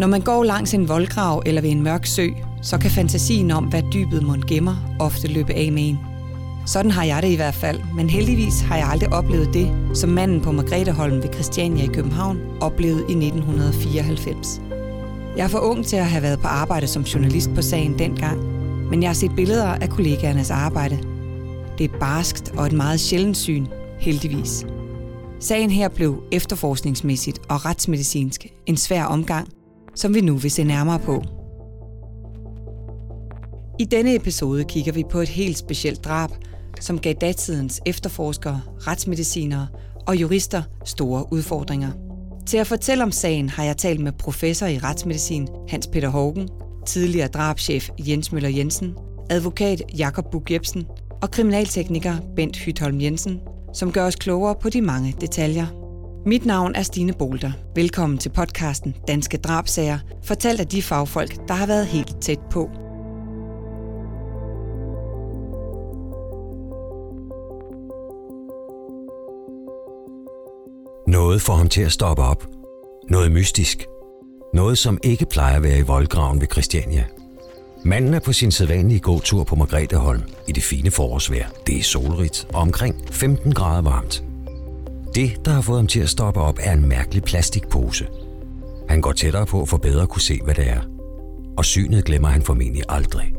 Når man går langs en voldgrav eller ved en mørk sø, så kan fantasien om, hvad dybet må gemmer, ofte løbe af med en. Sådan har jeg det i hvert fald, men heldigvis har jeg aldrig oplevet det, som manden på Margretheholm ved Christiania i København oplevede i 1994. Jeg er for ung til at have været på arbejde som journalist på sagen dengang, men jeg har set billeder af kollegaernes arbejde. Det er barskt og et meget sjældent syn, heldigvis. Sagen her blev efterforskningsmæssigt og retsmedicinsk en svær omgang, som vi nu vil se nærmere på. I denne episode kigger vi på et helt specielt drab, som gav datidens efterforskere, retsmedicinere og jurister store udfordringer. Til at fortælle om sagen har jeg talt med professor i retsmedicin Hans Peter Hågen, tidligere drabschef Jens Møller Jensen, advokat Jakob Bug Jebsen og kriminaltekniker Bent Hytholm Jensen, som gør os klogere på de mange detaljer. Mit navn er Stine Bolter. Velkommen til podcasten Danske Drabsager, fortalt af de fagfolk, der har været helt tæt på. Noget får ham til at stoppe op. Noget mystisk. Noget, som ikke plejer at være i voldgraven ved Christiania. Manden er på sin sædvanlige gåtur på Margretheholm i det fine forårsvejr. Det er solrigt og omkring 15 grader varmt. Det, der har fået ham til at stoppe op, er en mærkelig plastikpose. Han går tættere på for bedre at kunne se, hvad det er. Og synet glemmer han formentlig aldrig.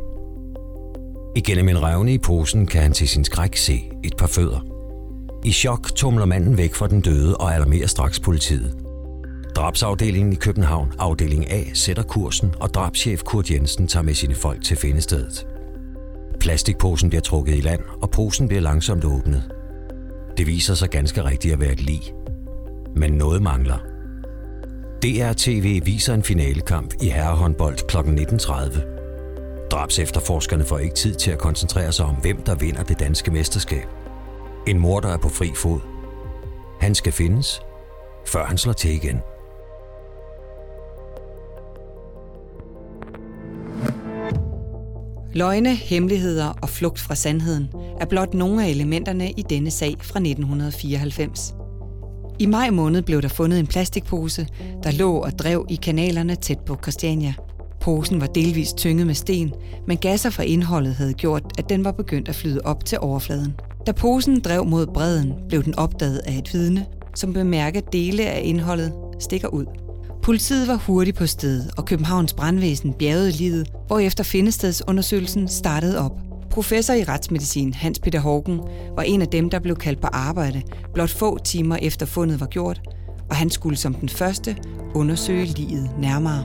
Igennem en revne i posen kan han til sin skræk se et par fødder. I chok tumler manden væk fra den døde og alarmerer straks politiet. Drabsafdelingen i København, afdeling A, sætter kursen, og drabschef Kurt Jensen tager med sine folk til findestedet. Plastikposen bliver trukket i land, og posen bliver langsomt åbnet. Det viser sig ganske rigtigt at være et lig. Men noget mangler. DR-TV viser en finalekamp i herrehåndbold kl. 19.30. Drabs efterforskerne får ikke tid til at koncentrere sig om, hvem der vinder det danske mesterskab. En mor, der er på fri fod. Han skal findes, før han slår til igen. Løgne, hemmeligheder og flugt fra sandheden er blot nogle af elementerne i denne sag fra 1994. I maj måned blev der fundet en plastikpose, der lå og drev i kanalerne tæt på Christiania. Posen var delvist tynget med sten, men gasser fra indholdet havde gjort, at den var begyndt at flyde op til overfladen. Da posen drev mod bredden, blev den opdaget af et vidne, som bemærkede dele af indholdet stikker ud. Politiet var hurtigt på stedet, og Københavns brandvæsen bjergede livet, hvorefter findestedsundersøgelsen startede op. Professor i retsmedicin Hans Peter Hågen var en af dem, der blev kaldt på arbejde, blot få timer efter fundet var gjort, og han skulle som den første undersøge livet nærmere.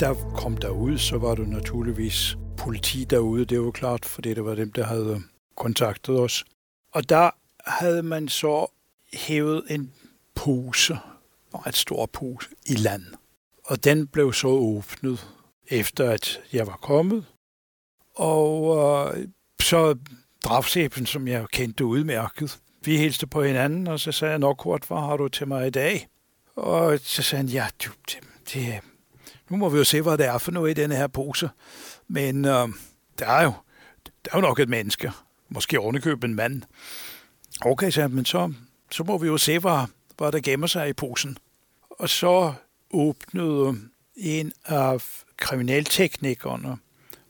Der kom der ud, så var det naturligvis politi derude, det var klart, for det var dem, der havde kontaktet os. Og der havde man så hævet en pose, et stor pose, i land. Og den blev så åbnet, efter at jeg var kommet. Og øh, så drabschefen, som jeg kendte udmærket, vi hilste på hinanden, og så sagde jeg nok kort, hvad har du til mig i dag? Og så sagde han, ja, du, det, det, nu må vi jo se, hvad det er for noget i denne her pose. Men øh, der, er jo, der er jo nok et menneske, måske ovenikøbet en mand. Okay, sagde men så, så må vi jo se, hvad, hvad der gemmer sig i posen. Og så åbnede en af kriminalteknikerne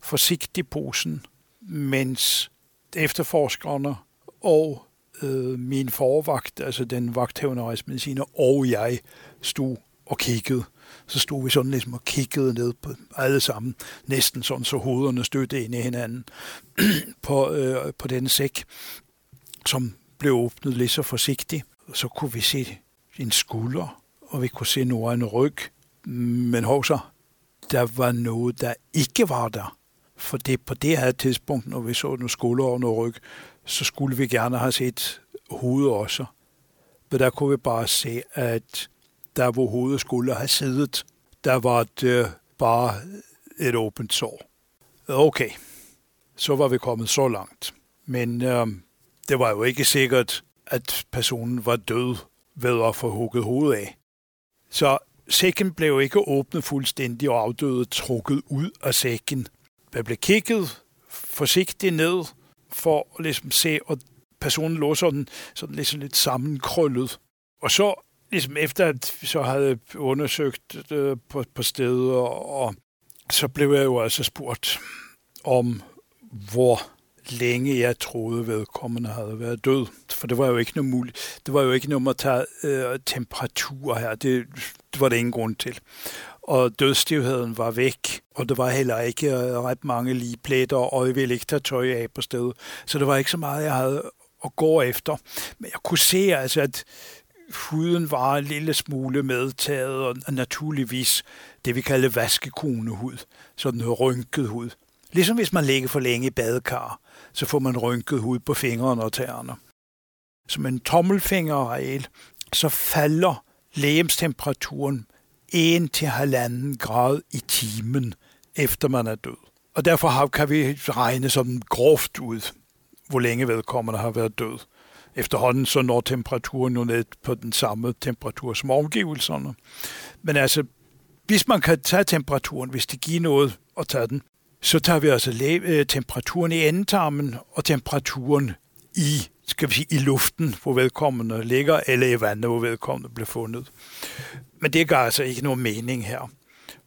forsigtigt posen, mens efterforskerne og øh, min forvagt, altså den vagthævende retsmediciner, og jeg stod og kiggede. Så stod vi sådan ligesom og kiggede ned på alle sammen, næsten sådan, så hovederne stødte ind i hinanden på, øh, på den sæk, som blev åbnet lidt så forsigtigt. Og så kunne vi se en skulder, og vi kunne se noget af en ryg. Men hovsa, der var noget, der ikke var der. For det på det her tidspunkt, når vi så nogle skulder og noget ryg, så skulle vi gerne have set hovedet også. Men der kunne vi bare se, at der hvor hovedet skulle have siddet, der var det bare et åbent sår. Okay, så var vi kommet så langt. Men øh, det var jo ikke sikkert, at personen var død ved at få hugget hovedet af. Så sækken blev ikke åbnet fuldstændig og afdøde trukket ud af sækken. Der blev kigget forsigtigt ned for at ligesom se, og personen lå sådan, sådan ligesom lidt sammenkrøllet. Og så ligesom efter at vi så havde undersøgt det på, på stedet, og, og så blev jeg jo altså spurgt om, hvor længe jeg troede vedkommende havde været død. For det var jo ikke noget muligt. Det var jo ikke noget med at tage øh, temperatur her. Det, det var det ingen grund til. Og dødstivheden var væk, og der var heller ikke øh, ret mange ligeplætter, og jeg ville ikke tage tøj af på stedet. Så det var ikke så meget, jeg havde at gå efter. Men jeg kunne se altså, at huden var en lille smule medtaget, og naturligvis det, vi kalder vaskekonehud, sådan en rynket hud. Ligesom hvis man ligger for længe i badekar, så får man rynket hud på fingrene og tæerne. Som en tommelfingerregel, så falder lægemstemperaturen 1-1,5 grad i timen, efter man er død. Og derfor kan vi regne sådan groft ud, hvor længe vedkommende har været død. Efterhånden så når temperaturen jo ned på den samme temperatur som omgivelserne. Men altså, hvis man kan tage temperaturen, hvis det giver noget at tage den, så tager vi altså øh, temperaturen i endetarmen og temperaturen i, skal vi sige, i luften, hvor vedkommende ligger, eller i vandet, hvor vedkommende blev fundet. Men det gav altså ikke nogen mening her.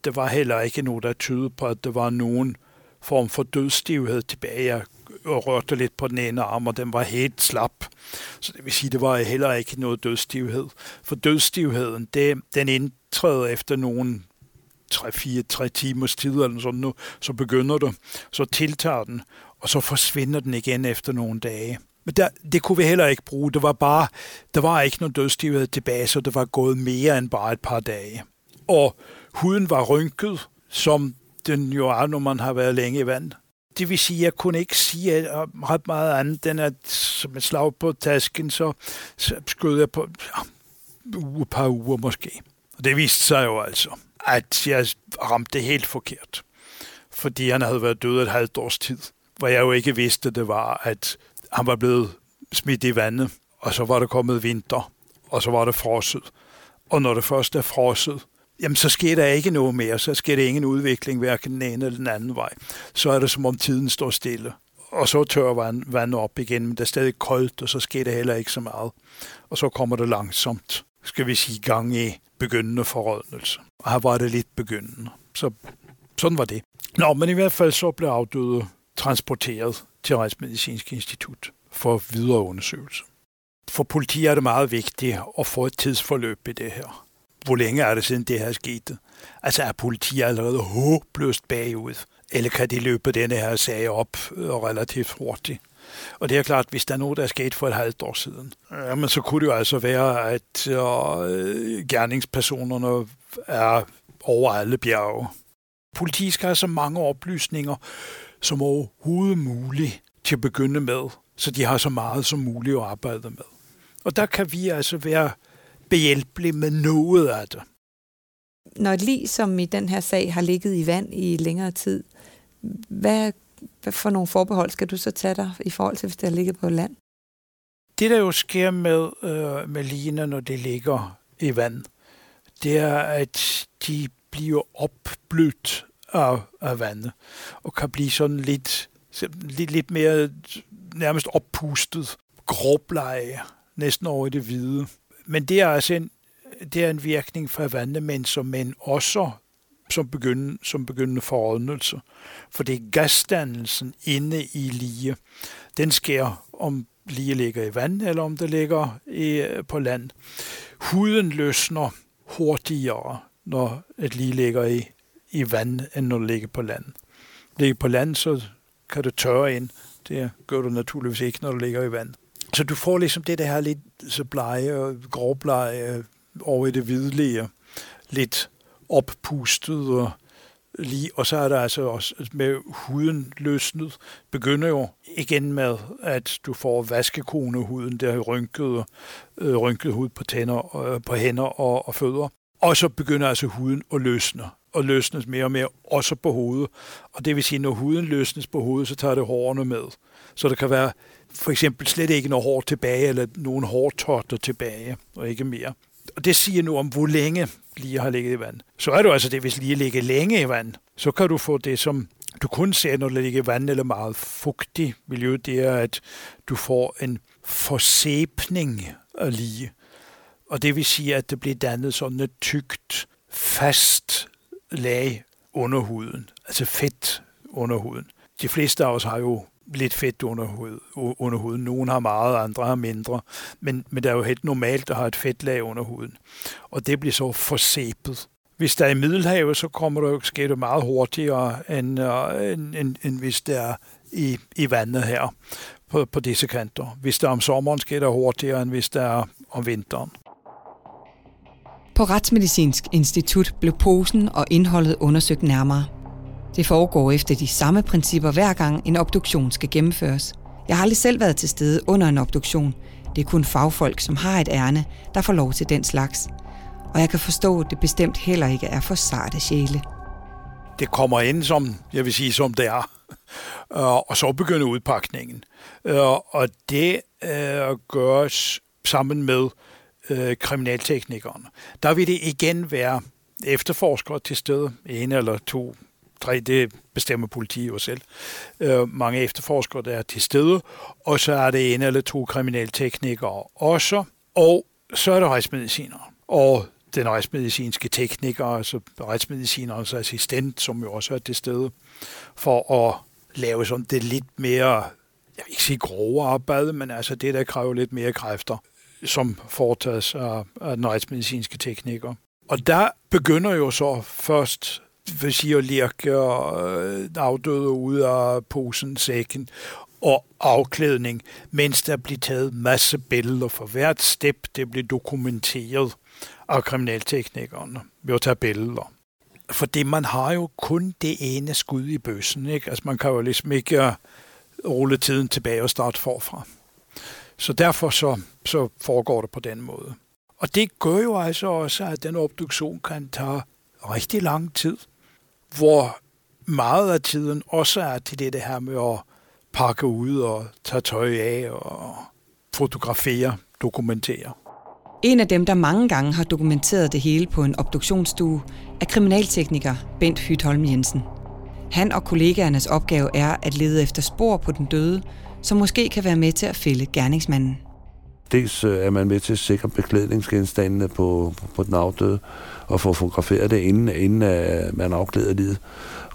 Der var heller ikke noget, der tydede på, at der var nogen form for dødstivhed tilbage. Jeg rørte lidt på den ene arm, og den var helt slap. Så det vil sige, det var heller ikke noget dødstivhed. For dødstivheden, det, den indtræder efter nogen 3-4-3 timers tid, eller sådan noget, så begynder du, så tiltager den, og så forsvinder den igen efter nogle dage. Men der, det kunne vi heller ikke bruge. Det var bare, der var ikke nogen dødstivhed tilbage, så det var gået mere end bare et par dage. Og huden var rynket, som den jo er, når man har været længe i vand. Det vil sige, at jeg kunne ikke sige ret meget andet, end at som et slag på tasken, så, så skød jeg på ja, uge, par uger måske. Og det viste sig jo altså, at jeg ramte helt forkert. Fordi han havde været død et halvt års tid. Hvor jeg jo ikke vidste, det var, at han var blevet smidt i vandet, og så var det kommet vinter, og så var det frosset. Og når det først er frosset, jamen så sker der ikke noget mere, så sker der ingen udvikling, hverken den ene eller den anden vej. Så er det som om tiden står stille. Og så tør vand, vand op igen, men det er stadig koldt, og så sker det heller ikke så meget. Og så kommer det langsomt, skal vi sige, gang i begyndende forrådnelse. Og her var det lidt begyndende. Så sådan var det. Nå, men i hvert fald så blev afdøde transporteret til Retsmedicinsk Institut for videre undersøgelse. For politi er det meget vigtigt at få et tidsforløb i det her. Hvor længe er det siden det her skete? Altså er politi allerede håbløst bagud? Eller kan de løbe denne her sag op øh, relativt hurtigt? Og det er klart, hvis der er noget, der er sket for et halvt år siden, jamen, så kunne det jo altså være, at øh, gerningspersonerne er over alle bjerge. Politiet skal have så mange oplysninger som overhovedet muligt til at begynde med, så de har så meget som muligt at arbejde med. Og der kan vi altså være behjælpelige med noget af det. Når et lig, som i den her sag, har ligget i vand i længere tid, hvad, hvad for nogle forbehold skal du så tage dig i forhold til, hvis det har ligget på land? Det, der jo sker med, øh, med ligene, når det ligger i vand, det er, at de bliver opblødt af, af vandet, og kan blive sådan lidt, lidt, lidt mere nærmest oppustet, gråbleje, næsten over i det hvide. Men det er altså en, det er en virkning fra vandet, men som men også som, begyndende, som begyndende forrådnelse. For det er gasdannelsen inde i lige. Den sker, om lige ligger i vand, eller om det ligger i, på land. Huden løsner hurtigere, når et lige ligger i, i vand, end når det ligger på land. Ligger på land, så kan det tørre ind. Det gør du naturligvis ikke, når du ligger i vand. Så du får ligesom det der her lidt så blege og gråbleje over i det hvidlige. Lidt oppustet og lige, og så er der altså også med huden løsnet, begynder jo igen med, at du får vaskekonehuden, der rynket, øh, rynket hud på tænder, øh, på hænder og, og fødder. Og så begynder altså huden at løsne, og løsnes mere og mere, også på hovedet. Og det vil sige, når huden løsnes på hovedet, så tager det hårene med. Så der kan være for eksempel slet ikke noget hår tilbage, eller nogen hårtotter tilbage, og ikke mere. Og det siger nu om, hvor længe lige har ligget i vand. Så er du altså det, hvis lige ligger længe i vand, så kan du få det, som du kun ser, når det ligger i vand eller meget fugtig miljø, det er, at du får en forsæbning af lige. Og det vil sige, at det bliver dannet sådan et tykt, fast lag under huden, altså fedt under huden. De fleste af os har jo lidt fedt under, hud, under huden. Nogle har meget, andre har mindre. Men, men det er jo helt normalt at have et fedtlag under huden. Og det bliver så forsæbet. Hvis der er i Middelhavet, så kommer det jo, sker det meget hurtigere, end, uh, end, end, end hvis det er i, i vandet her på, på disse kanter. Hvis det er om sommeren, sker det hurtigere, end hvis det er om vinteren. På Retsmedicinsk Institut blev posen og indholdet undersøgt nærmere. Det foregår efter de samme principper hver gang en obduktion skal gennemføres. Jeg har aldrig selv været til stede under en obduktion. Det er kun fagfolk, som har et ærne, der får lov til den slags. Og jeg kan forstå, at det bestemt heller ikke er for sarte sjæle. Det kommer ind, som jeg vil sige, som det er. Øh, og så begynder udpakningen. Øh, og det øh, gøres sammen med kriminalteknikerne. Der vil det igen være efterforskere til stede, en eller to tre, det bestemmer politiet jo selv. Øh, mange efterforskere, der er til stede, og så er det en eller to kriminalteknikere også, og så er der retsmediciner. Og den retsmedicinske tekniker, altså retsmedicinerens assistent, som jo også er til stede, for at lave sådan det lidt mere, jeg vil ikke sige grove arbejde, men altså det, der kræver lidt mere kræfter, som foretages af, af den retsmedicinske tekniker. Og der begynder jo så først hvad siger at lirke og øh, afdøde ud af posen, sækken og afklædning, mens der blev taget masse billeder for hvert step, det blev dokumenteret af kriminalteknikerne ved at tage billeder. Fordi man har jo kun det ene skud i bøssen, ikke? Altså man kan jo ligesom ikke øh, rulle tiden tilbage og starte forfra. Så derfor så, så foregår det på den måde. Og det gør jo altså også, at den obduktion kan tage rigtig lang tid hvor meget af tiden også er til det, det her med at pakke ud og tage tøj af og fotografere, dokumentere. En af dem, der mange gange har dokumenteret det hele på en obduktionsstue, er kriminaltekniker Bent Hytholm Jensen. Han og kollegaernes opgave er at lede efter spor på den døde, som måske kan være med til at fælde gerningsmanden. Dels øh, er man med til at sikre beklædningsgenstandene på, på den afdøde, og få fotograferet det, inden, inden uh, man afklæder livet.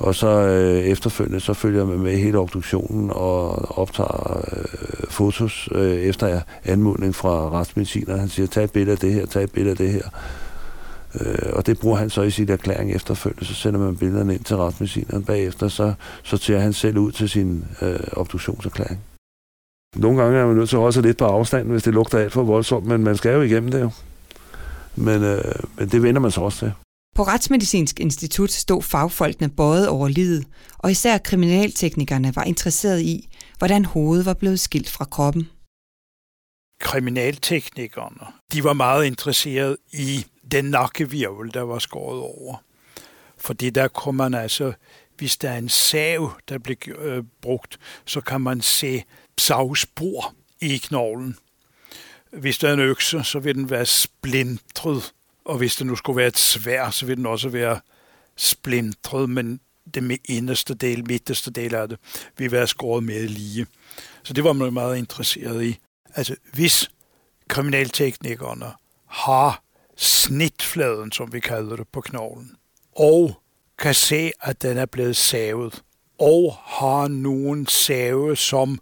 Og så øh, efterfølgende, så følger man med hele obduktionen og optager øh, fotos øh, efter anmodning fra retsmediciner. Han siger, tag et billede af det her, tag et billede af det her. Øh, og det bruger han så i sin erklæring efterfølgende. Så sender man billederne ind til retsmedicineren bagefter, så sorterer han selv ud til sin øh, obduktionserklæring. Nogle gange er man nødt til at holde sig lidt på afstand, hvis det lugter alt for voldsomt, men man skal jo igennem det jo. Men, øh, men det vender man så også til. På Retsmedicinsk Institut stod fagfolkene både over livet, og især kriminalteknikerne var interesseret i, hvordan hovedet var blevet skilt fra kroppen. Kriminalteknikerne, de var meget interesseret i den nakkevirvel, der var skåret over. Fordi der kunne man altså, hvis der er en sav, der bliver øh, brugt, så kan man se savspor i knoglen. Hvis der er en økse, så vil den være splintret, og hvis det nu skulle være et svær, så vil den også være splintret, men det inderste del, midterste del af det, vil være skåret mere lige. Så det var man meget interesseret i. Altså, hvis kriminalteknikerne har snitfladen, som vi kalder det, på knoglen, og kan se, at den er blevet savet, og har nogen save, som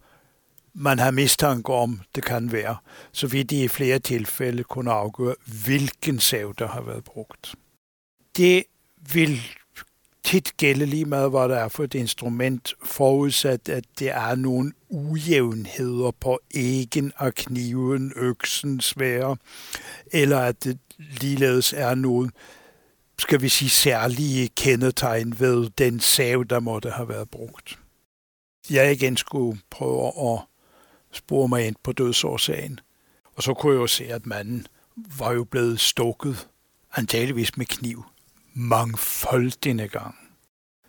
man har mistanke om, det kan være, så vi de i flere tilfælde kunne afgøre, hvilken sav, der har været brugt. Det vil tit gælde lige meget, hvad der er for et instrument, forudsat, at det er nogle ujævnheder på æggen og kniven, øksen, svære, eller at det ligeledes er nogle, skal vi sige, særlige kendetegn ved den sav, der måtte have været brugt. Jeg igen skulle prøve at spore mig ind på dødsårsagen. Og så kunne jeg jo se, at manden var jo blevet stukket, antageligvis med kniv, mangfoldige gang.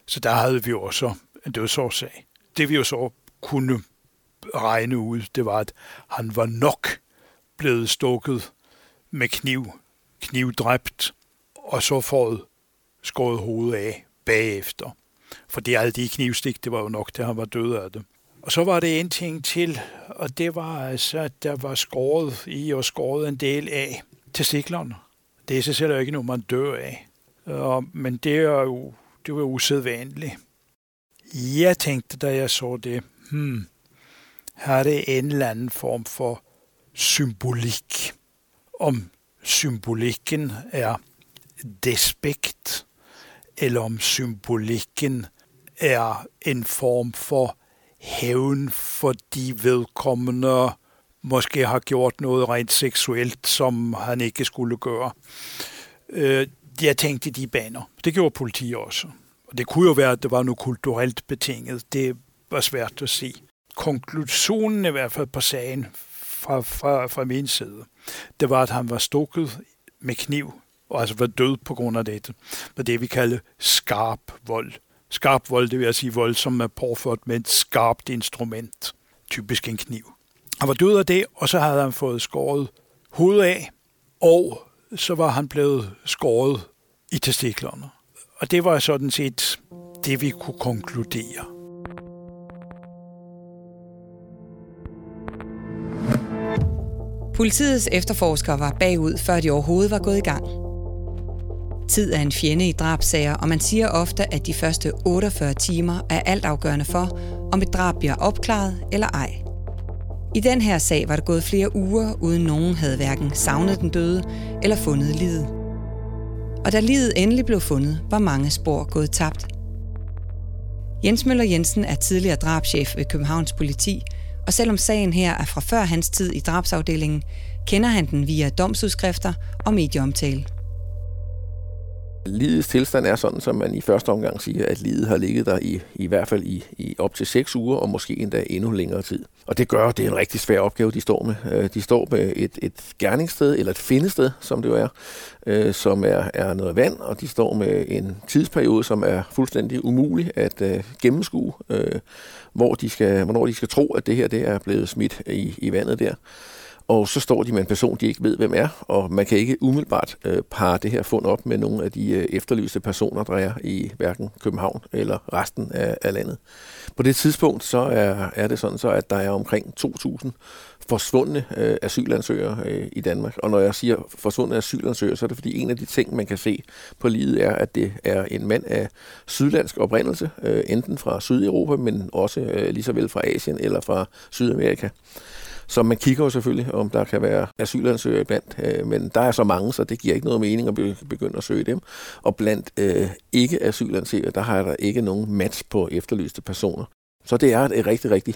Så der havde vi også en dødsårsag. Det vi jo så kunne regne ud, det var, at han var nok blevet stukket med kniv, knivdræbt, og så fået skåret hovedet af bagefter. For det alle de knivstik, det var jo nok, det han var død af det. Og så var det en ting til, og det var altså, at der var skåret i og skåret en del af testiklerne. Det er sig selv ikke noget, man dør af. Uh, men det er jo det var usædvanligt. Jeg tænkte, da jeg så det, hmm, her er det en eller anden form for symbolik. Om symbolikken er despekt, eller om symbolikken er en form for hævn, fordi vedkommende måske har gjort noget rent seksuelt, som han ikke skulle gøre. Øh, jeg tænkte de baner. Det gjorde politiet også. Og det kunne jo være, at det var noget kulturelt betinget. Det var svært at se. Konklusionen i hvert fald på sagen fra, fra, fra min side, det var, at han var stukket med kniv, og altså var død på grund af dette. Med det, vi kalder skarp vold. Skarp vold, det vil jeg sige vold, som er påført med et skarpt instrument. Typisk en kniv. Han var død af det, og så havde han fået skåret hovedet af, og så var han blevet skåret i testiklerne. Og det var sådan set det, vi kunne konkludere. Politiets efterforskere var bagud, før de overhovedet var gået i gang. Tid er en fjende i drabsager, og man siger ofte, at de første 48 timer er altafgørende for, om et drab bliver opklaret eller ej. I den her sag var der gået flere uger, uden nogen havde hverken savnet den døde eller fundet livet. Og da livet endelig blev fundet, var mange spor gået tabt. Jens Møller Jensen er tidligere drabschef ved Københavns politi, og selvom sagen her er fra før hans tid i drabsafdelingen, kender han den via domsudskrifter og medieomtale. Lidets tilstand er sådan, som man i første omgang siger, at lidet har ligget der i, i hvert fald i, i op til seks uger, og måske endda endnu længere tid. Og det gør, det er en rigtig svær opgave, de står med. Øh, de står med et, et gerningssted, eller et findested, som det jo er, øh, som er, er noget vand, og de står med en tidsperiode, som er fuldstændig umulig at øh, gennemskue, øh, hvor de skal, hvornår de skal tro, at det her det er blevet smidt i, i vandet der. Og så står de med en person, de ikke ved, hvem er, og man kan ikke umiddelbart øh, pare det her fund op med nogle af de øh, efterlyste personer, der er i hverken København eller resten af, af landet. På det tidspunkt så er, er det sådan så, at der er omkring 2.000 forsvundne øh, asylansøgere øh, i Danmark. Og når jeg siger forsvundne asylansøgere, så er det fordi en af de ting, man kan se på livet, er, at det er en mand af sydlandsk oprindelse, øh, enten fra Sydeuropa, men også øh, lige så vel fra Asien eller fra Sydamerika. Så man kigger jo selvfølgelig, om der kan være asylansøgere blandt, øh, men der er så mange, så det giver ikke noget mening at begynde at søge dem. Og blandt øh, ikke asylansøgere, der har der ikke nogen match på efterlyste personer. Så det er et rigtig, rigtig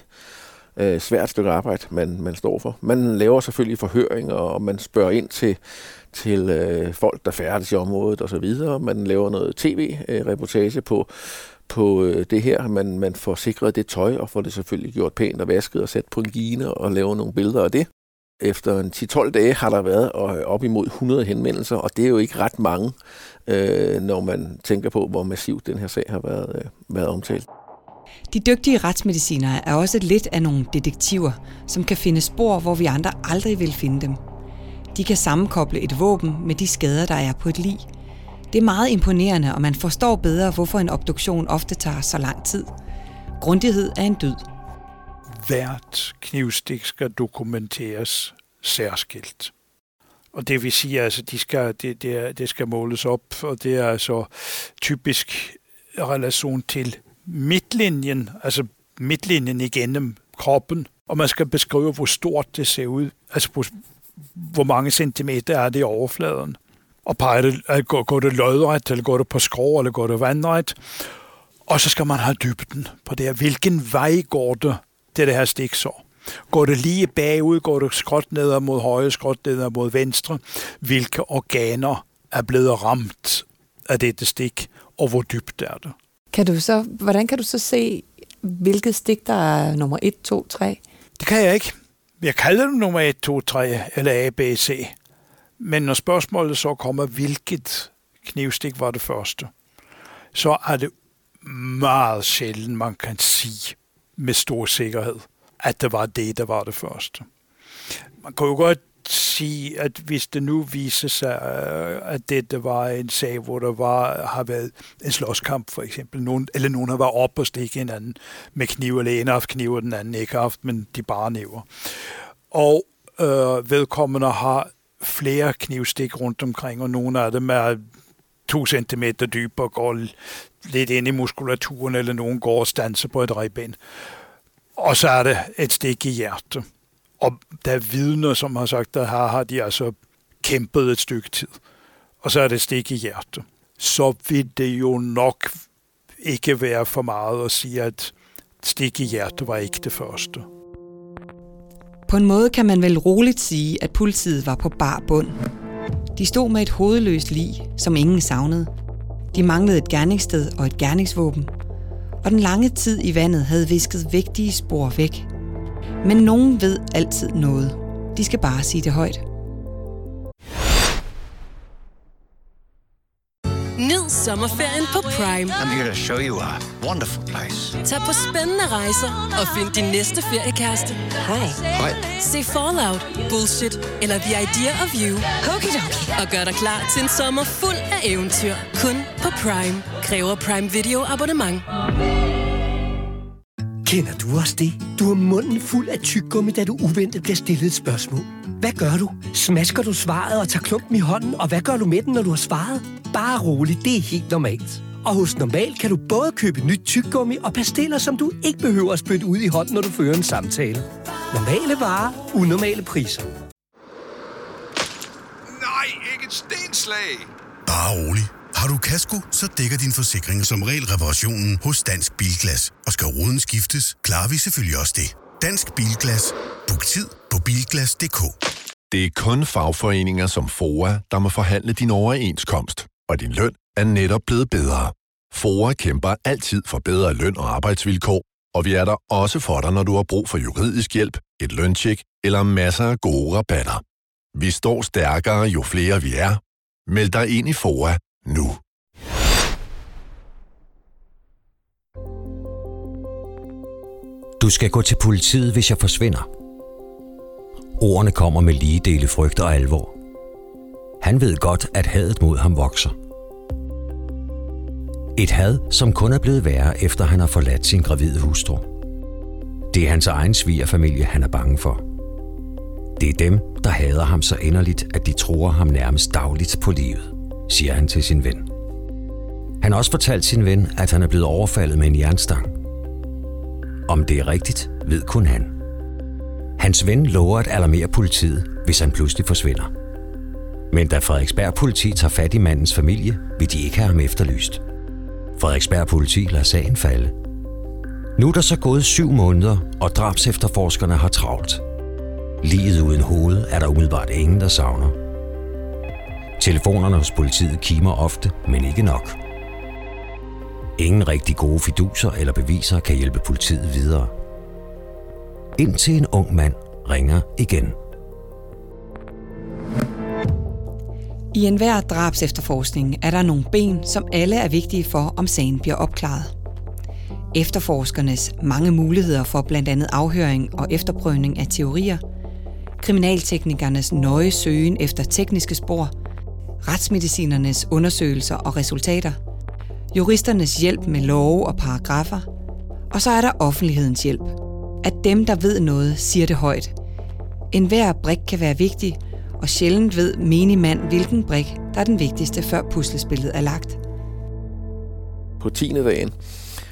øh, svært stykke arbejde, man, man står for. Man laver selvfølgelig forhøringer, og man spørger ind til, til øh, folk, der færdes i området osv. Man laver noget tv-reportage øh, på på øh, det her. Man, man får sikret det tøj og får det selvfølgelig gjort pænt og vasket og sat på en gine og laver nogle billeder af det. Efter en 10-12 dage har der været øh, op imod 100 henvendelser, og det er jo ikke ret mange, øh, når man tænker på, hvor massivt den her sag har været, øh, været omtalt. De dygtige retsmedicinere er også lidt af nogle detektiver, som kan finde spor, hvor vi andre aldrig vil finde dem. De kan sammenkoble et våben med de skader, der er på et lig – det er meget imponerende, og man forstår bedre, hvorfor en obduktion ofte tager så lang tid. Grundighed er en dyd. Hvert knivstik skal dokumenteres særskilt. Og det vil sige, at altså, de skal, det, det, det skal måles op, og det er altså typisk relation til midtlinjen, altså midtlinjen igennem kroppen, og man skal beskrive, hvor stort det ser ud, altså hvor, hvor mange centimeter er det i overfladen og peger det, går, går det lodret, eller går det på skrå, eller går det vandret. Og så skal man have dybden på det her. Hvilken vej går det til det her stiksår? Går det lige bagud, går det skråt ned mod højre, skråt ned mod venstre? Hvilke organer er blevet ramt af dette stik, og hvor dybt er det? Kan du så, hvordan kan du så se, hvilket stik, der er nummer 1, 2, 3? Det kan jeg ikke. Jeg kalder det nummer 1, 2, 3 eller A, B, C. Men når spørgsmålet så kommer, hvilket knivstik var det første, så er det meget sjældent, man kan sige med stor sikkerhed, at det var det, der var det første. Man kan jo godt sige, at hvis det nu viser sig, øh, at det var en sag, hvor der var, har været en slåskamp for eksempel, nogen, eller nogen har været op og stikke hinanden med kniv, eller en har haft kniv, og den anden ikke har haft, men de bare næver. Og øh, vedkommende har flere knivstik rundt omkring, og nogle af dem er to centimeter dyb og går lidt ind i muskulaturen, eller nogen går og stanser på et ribben. Og så er det et stik i hjertet. Og der er vidner, som har sagt, at her har de altså kæmpet et stykke tid. Og så er det et stik i hjertet. Så vil det jo nok ikke være for meget at sige, at stik i hjertet var ikke det første. På en måde kan man vel roligt sige, at politiet var på bar bund. De stod med et hovedløst lig, som ingen savnede. De manglede et gerningssted og et gerningsvåben. Og den lange tid i vandet havde visket vigtige spor væk. Men nogen ved altid noget. De skal bare sige det højt. Nyd sommerferien på Prime. I'm here to show you a wonderful place. Tag på spændende rejser og find din næste feriekæreste. Hej. Hej. Se Fallout, Bullshit eller The Idea of You. Og gør dig klar til en sommer fuld af eventyr. Kun på Prime. Kræver Prime Video abonnement. Kender du også det? Du har munden fuld af tyggegummi, da du uventet bliver stillet et spørgsmål. Hvad gør du? Smasker du svaret og tager klumpen i hånden, og hvad gør du med den, når du har svaret? Bare rolig, det er helt normalt. Og hos Normal kan du både købe nyt tyggegummi og pastiller, som du ikke behøver at spytte ud i hånden, når du fører en samtale. Normale varer, unormale priser. Nej, ikke et stenslag! Bare rolig. Har du kasko, så dækker din forsikring som regel reparationen hos Dansk Bilglas. Og skal ruden skiftes, klarer vi selvfølgelig også det. Dansk Bilglas. Book tid på bilglas.dk. Det er kun fagforeninger som FOA, der må forhandle din overenskomst, og din løn er netop blevet bedre. FOA kæmper altid for bedre løn og arbejdsvilkår, og vi er der også for dig, når du har brug for juridisk hjælp, et løntjek eller masser af gode rabatter. Vi står stærkere, jo flere vi er. Meld dig ind i FOA nu. Du skal gå til politiet, hvis jeg forsvinder. Ordene kommer med lige dele frygt og alvor. Han ved godt, at hadet mod ham vokser. Et had, som kun er blevet værre, efter han har forladt sin gravide hustru. Det er hans egen svigerfamilie, han er bange for. Det er dem, der hader ham så inderligt, at de tror ham nærmest dagligt på livet, siger han til sin ven. Han har også fortalt sin ven, at han er blevet overfaldet med en jernstang. Om det er rigtigt, ved kun han. Hans ven lover at alarmere politiet, hvis han pludselig forsvinder. Men da Frederiksberg politi tager fat i mandens familie, vil de ikke have ham efterlyst. Frederiksberg politi lader sagen falde. Nu er der så gået syv måneder, og drabs efterforskerne har travlt. Liget uden hoved er der umiddelbart ingen, der savner. Telefonerne hos politiet kimer ofte, men ikke nok. Ingen rigtig gode fiduser eller beviser kan hjælpe politiet videre. Indtil en ung mand ringer igen. I enhver drabs efterforskning er der nogle ben, som alle er vigtige for, om sagen bliver opklaret. Efterforskernes mange muligheder for blandt andet afhøring og efterprøvning af teorier, kriminalteknikernes nøje søgen efter tekniske spor, retsmedicinernes undersøgelser og resultater, juristernes hjælp med love og paragrafer, og så er der offentlighedens hjælp. At dem, der ved noget, siger det højt. En hver brik kan være vigtig, og sjældent ved menig mand, hvilken brik, der er den vigtigste, før puslespillet er lagt. På 10. dagen,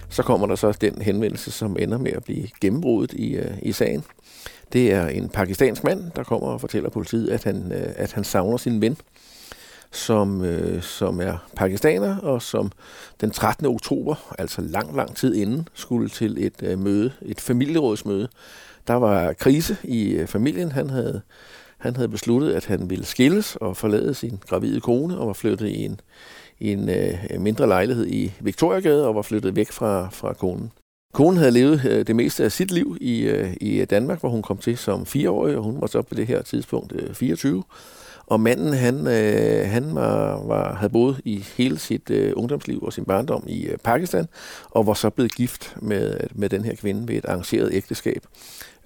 så kommer der så den henvendelse, som ender med at blive gennembruddet i, øh, i sagen. Det er en pakistansk mand, der kommer og fortæller politiet, at han, øh, at han savner sin ven, som, øh, som er pakistaner, og som den 13. oktober, altså lang, lang tid inden, skulle til et møde, et familierådsmøde. Der var krise i familien. Han havde han havde besluttet, at han ville skilles og forlade sin gravide kone og var flyttet i en, i en øh, mindre lejlighed i Victoriagade og var flyttet væk fra, fra konen. Konen havde levet øh, det meste af sit liv i, øh, i Danmark, hvor hun kom til som fireårig, og hun var så på det her tidspunkt øh, 24. Og manden, han, øh, han var, var, havde boet i hele sit øh, ungdomsliv og sin barndom i øh, Pakistan, og var så blevet gift med, med den her kvinde ved et arrangeret ægteskab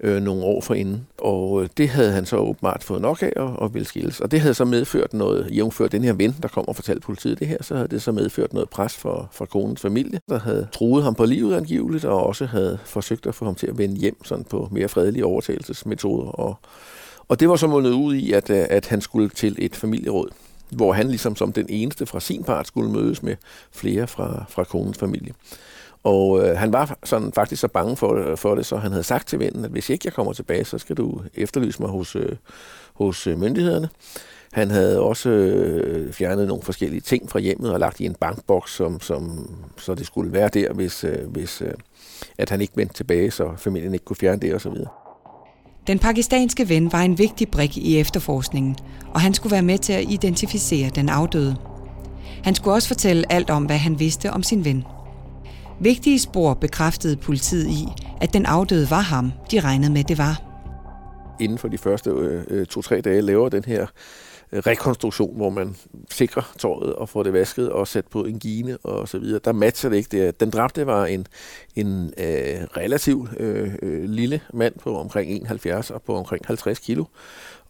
øh, nogle år forinden. Og øh, det havde han så åbenbart fået nok af og, og ville skilles. Og det havde så medført noget, jævnført den her ven, der kom og fortalte politiet det her, så havde det så medført noget pres for, for konens familie, der havde truet ham på livet angiveligt, og også havde forsøgt at få ham til at vende hjem sådan på mere fredelige overtagelsesmetoder og Og det var så mundet ud i, at, øh, at han skulle til et familieråd, hvor han ligesom som den eneste fra sin part skulle mødes med flere fra, fra konens familie. Og øh, han var sådan faktisk så bange for, øh, for det, så han havde sagt til vennen, at hvis ikke jeg kommer tilbage, så skal du efterlyse mig hos, øh, hos øh, myndighederne. Han havde også øh, fjernet nogle forskellige ting fra hjemmet og lagt i en bankboks, som, som, så det skulle være der, hvis, øh, hvis øh, at han ikke vendte tilbage, så familien ikke kunne fjerne det osv. Den pakistanske ven var en vigtig brik i efterforskningen, og han skulle være med til at identificere den afdøde. Han skulle også fortælle alt om, hvad han vidste om sin ven. Vigtige spor bekræftede politiet i, at den afdøde var ham, de regnede med, det var. Inden for de første øh, øh to-tre dage laver den her øh, rekonstruktion, hvor man sikrer tøjet og får det vasket og sat på en gine og så videre. Der matcher det ikke. Det. Den dræbte var en, en øh, relativt øh, øh, lille mand på omkring 71 og på omkring 50 kilo.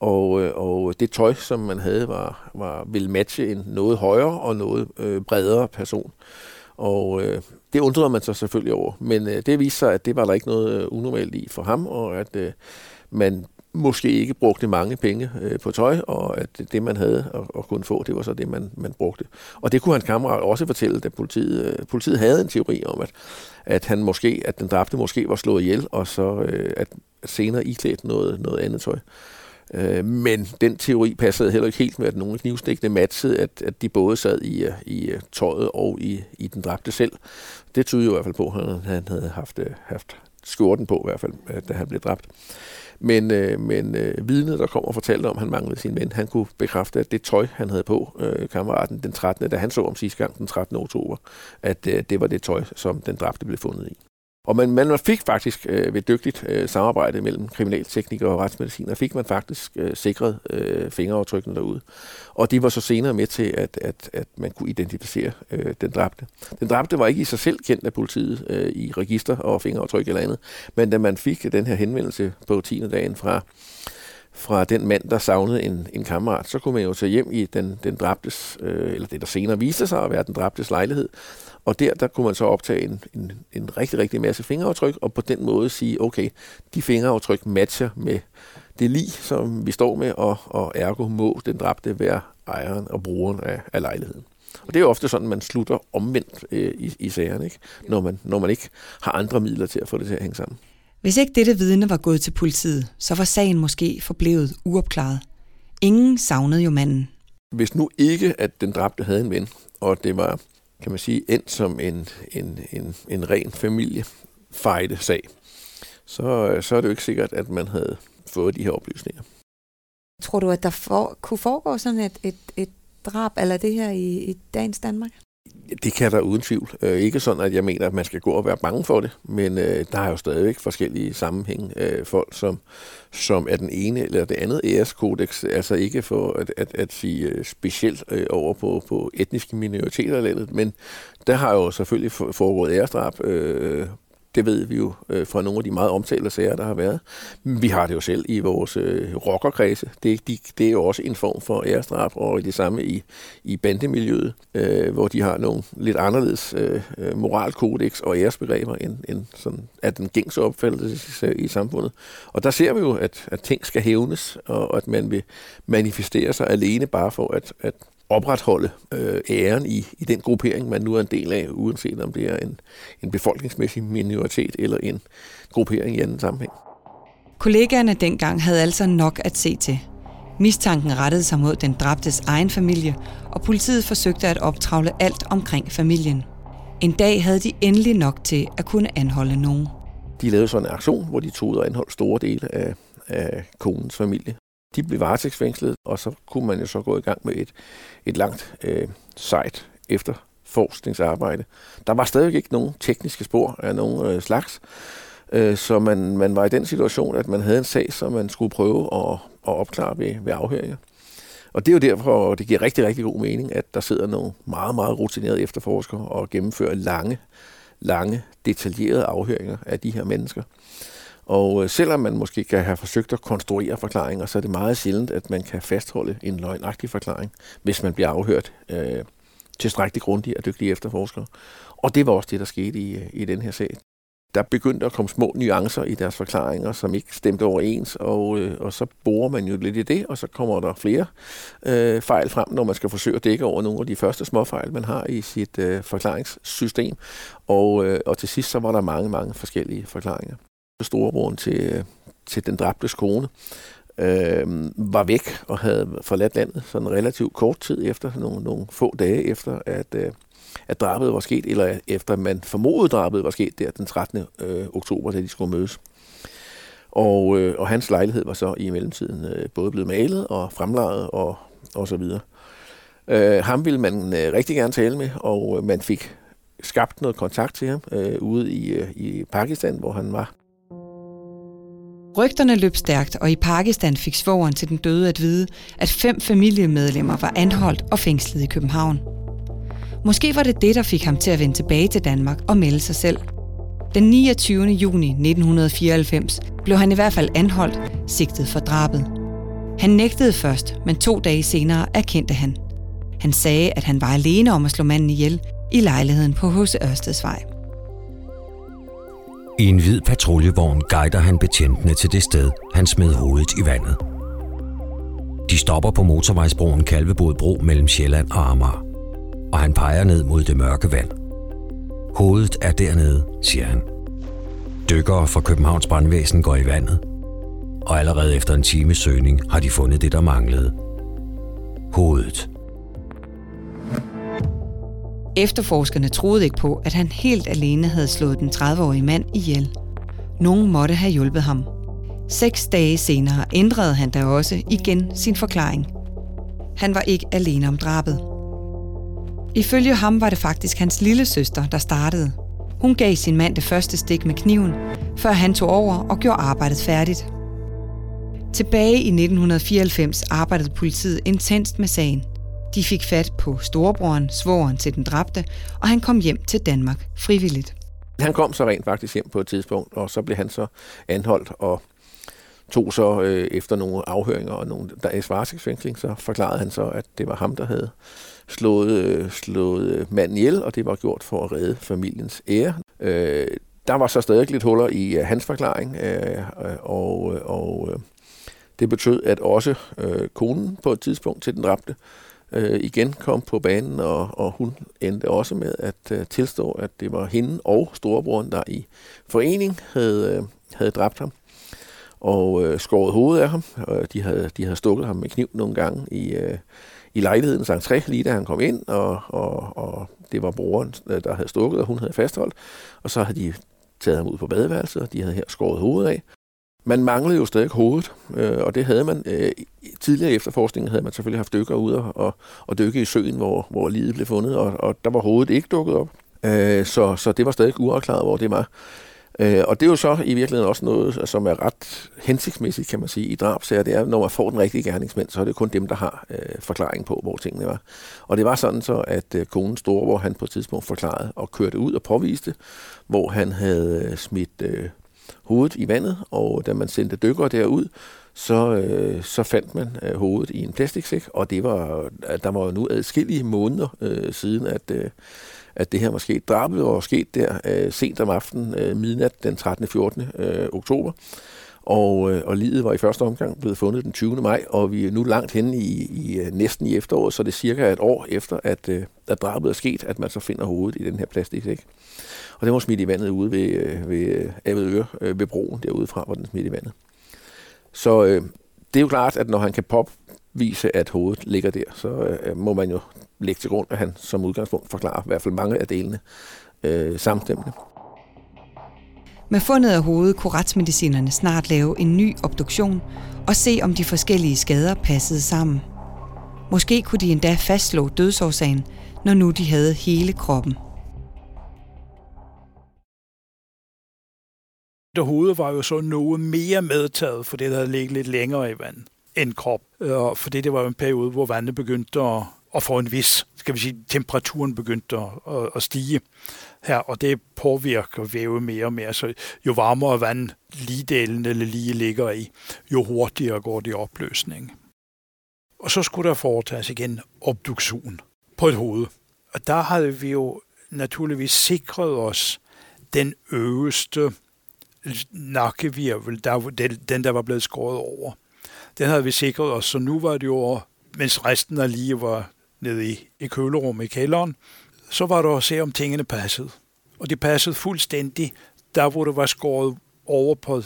Og, øh, og det tøj, som man havde, var, var ville matche en noget højere og noget øh, bredere person. Og øh, det undrede man sig selvfølgelig over. Men øh, det viste sig, at det var der ikke noget øh, unormalt i for ham, og at øh, man måske ikke brugte mange penge øh, på tøj, og at det, man havde at, at kunne få, det var så det, man, man brugte. Og det kunne hans kammerat også fortælle, da politiet, øh, politiet havde en teori om, at, at han måske, at den dræbte måske var slået ihjel, og så øh, at senere iklædt noget, noget andet tøj. Øh, men den teori passede heller ikke helt med, at nogle knivstikkene matchede, at, at de både sad i, øh, i øh, tøjet og i, i den dræbte selv. Det tyder jo i hvert fald på, at han havde haft, øh, haft skjorten på, i hvert fald, da han blev dræbt. Men, øh, men øh, vidnet, der kom og fortalte om, at han manglede sin ven, han kunne bekræfte, at det tøj, han havde på, øh, kammeraten den 13., da han så om sidste gang den 13. oktober, at øh, det var det tøj, som den dræbte blev fundet i. Og man, man fik faktisk øh, ved dygtigt øh, samarbejde mellem kriminalteknikere og retsmediciner, fik man faktisk øh, sikret øh, fingeraftrykkene derude. Og det var så senere med til, at, at, at man kunne identificere øh, den dræbte. Den dræbte var ikke i sig selv kendt af politiet øh, i register og fingeraftryk eller andet, men da man fik den her henvendelse på 10. dagen fra fra den mand, der savnede en, en kammerat, så kunne man jo tage hjem i den, den dræbtes, øh, eller det der senere viste sig at være den dræbtes lejlighed, og der, der kunne man så optage en, en, en rigtig, rigtig masse fingeraftryk, og på den måde sige, okay, de fingeraftryk matcher med det lig, som vi står med, og, og ergo må den dræbte være ejeren og brugeren af, af lejligheden. Og det er jo ofte sådan, man slutter omvendt øh, i, i sagerne, ikke? Når, man, når man ikke har andre midler til at få det til at hænge sammen. Hvis ikke dette vidne var gået til politiet, så var sagen måske forblevet uopklaret. Ingen savnede jo manden. Hvis nu ikke, at den dræbte havde en ven, og det var kan man sige, endt som en, en, en, en ren familiefejde sag, så, øh, så er det jo ikke sikkert, at man havde fået de her oplysninger. Tror du, at der for, kunne foregå sådan et, et, et drab eller det her i, i dagens Danmark? Det kan der uden tvivl. Øh, ikke sådan, at jeg mener, at man skal gå og være bange for det, men øh, der er jo stadigvæk forskellige sammenhæng. Øh, folk, som, som er den ene eller det andet æreskodex, altså ikke for at, at, at sige øh, specielt øh, over på, på etniske minoriteter eller andet, men der har jo selvfølgelig foregået æresdrab øh, det ved vi jo øh, fra nogle af de meget omtalte sager, der har været. Vi har det jo selv i vores øh, rockerkredse. Det, de, det er jo også en form for ærestraf, og det samme i, i bandemiljøet, øh, hvor de har nogle lidt anderledes øh, øh moralkodex og æresbegreber, end, end sådan, at den gængse opfattelse i, samfundet. Og der ser vi jo, at, at ting skal hævnes, og at man vil manifestere sig alene bare for at, at opretholde øh, æren i, i den gruppering, man nu er en del af, uanset om det er en, en befolkningsmæssig minoritet eller en gruppering i anden sammenhæng. Kollegaerne dengang havde altså nok at se til. Mistanken rettede sig mod den dræbtes egen familie, og politiet forsøgte at optravle alt omkring familien. En dag havde de endelig nok til at kunne anholde nogen. De lavede sådan en aktion, hvor de tog og anholdt store dele af, af konens familie. De blev varetægtsfængslet, og så kunne man jo så gå i gang med et, et langt øh, sejt efterforskningsarbejde. Der var stadig ikke nogen tekniske spor af nogen øh, slags, øh, så man, man var i den situation, at man havde en sag, som man skulle prøve at, at opklare ved, ved afhøringer. Og det er jo derfor, det giver rigtig, rigtig god mening, at der sidder nogle meget, meget rutinerede efterforskere og gennemfører lange, lange, detaljerede afhøringer af de her mennesker. Og øh, selvom man måske kan have forsøgt at konstruere forklaringer, så er det meget sjældent, at man kan fastholde en løgnagtig forklaring, hvis man bliver afhørt øh, tilstrækkeligt grundigt af dygtige efterforskere. Og det var også det, der skete i, øh, i den her sag. der begyndte at komme små nuancer i deres forklaringer, som ikke stemte overens, og, øh, og så borer man jo lidt i det, og så kommer der flere øh, fejl frem, når man skal forsøge at dække over nogle af de første små fejl, man har i sit øh, forklaringssystem. Og, øh, og til sidst så var der mange, mange forskellige forklaringer. Storebroren til, øh, til den dræbtes kone øh, var væk og havde forladt landet sådan relativt kort tid efter, nogle, nogle få dage efter, at, øh, at drabet var sket, eller efter man formodede drabet var sket der den 13. Øh, oktober, da de skulle mødes. Og, øh, og hans lejlighed var så i mellemtiden øh, både blevet malet og fremlejet og, og så videre. Øh, ham ville man øh, rigtig gerne tale med, og øh, man fik skabt noget kontakt til ham øh, ude i, øh, i Pakistan, hvor han var. Rygterne løb stærkt, og i Pakistan fik svogeren til den døde at vide, at fem familiemedlemmer var anholdt og fængslet i København. Måske var det det, der fik ham til at vende tilbage til Danmark og melde sig selv. Den 29. juni 1994 blev han i hvert fald anholdt, sigtet for drabet. Han nægtede først, men to dage senere erkendte han. Han sagde, at han var alene om at slå manden ihjel i lejligheden på H.C. Ørstedsvej. I en hvid patruljevogn guider han betjentene til det sted, han smed hovedet i vandet. De stopper på motorvejsbroen Kalvebod Bro mellem Sjælland og Amager og han peger ned mod det mørke vand. Hovedet er dernede, siger han. Dykkere fra Københavns brandvæsen går i vandet, og allerede efter en times søgning har de fundet det, der manglede. Hovedet. Efterforskerne troede ikke på, at han helt alene havde slået den 30-årige mand ihjel. Nogen måtte have hjulpet ham. Seks dage senere ændrede han da også igen sin forklaring. Han var ikke alene om drabet. Ifølge ham var det faktisk hans lille søster, der startede. Hun gav sin mand det første stik med kniven, før han tog over og gjorde arbejdet færdigt. Tilbage i 1994 arbejdede politiet intenst med sagen. De fik fat på storebroren, svoren til den dræbte, og han kom hjem til Danmark frivilligt. Han kom så rent faktisk hjem på et tidspunkt, og så blev han så anholdt og tog så øh, efter nogle afhøringer og nogle dages varetægtsfængsling, så forklarede han så, at det var ham, der havde slået, øh, slået øh, manden ihjel, og det var gjort for at redde familiens ære. Øh, der var så stadig lidt huller i øh, hans forklaring, øh, og, øh, og øh, det betød, at også øh, konen på et tidspunkt til den dræbte øh, igen kom på banen, og, og hun endte også med at øh, tilstå, at det var hende og storebroren, der i forening havde, øh, havde dræbt ham og øh, skåret hovedet af ham. Og de havde, de havde stukket ham med kniv nogle gange i, øh, i lejlighedens entré, lige da han kom ind, og, og, og det var broren, øh, der havde stukket, og hun havde fastholdt. Og så havde de taget ham ud på badeværelset, og de havde her skåret hovedet af. Man manglede jo stadig hovedet, øh, og det havde man. Øh, tidligere i efterforskningen havde man selvfølgelig haft dykker ud og, og, dykke i søen, hvor, hvor livet blev fundet, og, og der var hovedet ikke dukket op. Øh, så, så det var stadig uafklaret, hvor det var. Øh, og det er jo så i virkeligheden også noget, som er ret hensigtsmæssigt, kan man sige, i drabsager. Det er, når man får den rigtige gerningsmand, så er det kun dem, der har øh, forklaring på, hvor tingene var. Og det var sådan så, at øh, konen store, hvor han på et tidspunkt forklarede og kørte ud og påviste, hvor han havde øh, smidt øh, hovedet i vandet, og da man sendte dykkere derud, så, øh, så fandt man øh, hovedet i en plastiksæk, og det var, øh, der var jo nu adskillige måneder øh, siden, at, øh, at det her var sket. Drabet var sket der øh, sent om aftenen, øh, midnat den 13. 14. Øh, oktober. Og, øh, og livet var i første omgang blevet fundet den 20. maj, og vi er nu langt henne i, i øh, næsten i efteråret, så det er cirka et år efter, at, øh, at drabet er sket, at man så finder hovedet i den her plastiksæk. Og den var smidt i vandet ude ved, øh, ved øh, Avedøre, øh, ved broen derude fra, hvor den smidt i vandet. Så øh, det er jo klart, at når han kan popvise, at hovedet ligger der, så øh, må man jo lægge til grund, at han som udgangspunkt forklarer i hvert fald mange af delene øh, samstemmende. Med fundet af hovedet kunne retsmedicinerne snart lave en ny obduktion og se, om de forskellige skader passede sammen. Måske kunne de endda fastslå dødsårsagen, når nu de havde hele kroppen. Det hovedet var jo så noget mere medtaget, for det havde ligget lidt længere i vand end krop. Øh, fordi det var jo en periode, hvor vandet begyndte at og få en vis, skal vi sige, temperaturen begyndte at, at, at stige her, og det påvirker væve mere og mere. Så jo varmere vand ligedelen eller lige ligger i, jo hurtigere går det i opløsning. Og så skulle der foretages igen obduktion på et hoved. Og der havde vi jo naturligvis sikret os, den øverste nakkevirvel, der, den, den der var blevet skåret over. Den havde vi sikret os, så nu var det jo, mens resten af lige var nede i, i kølerummet i kælderen, så var der at se, om tingene passede. Og det passede fuldstændig, der hvor det var skåret over på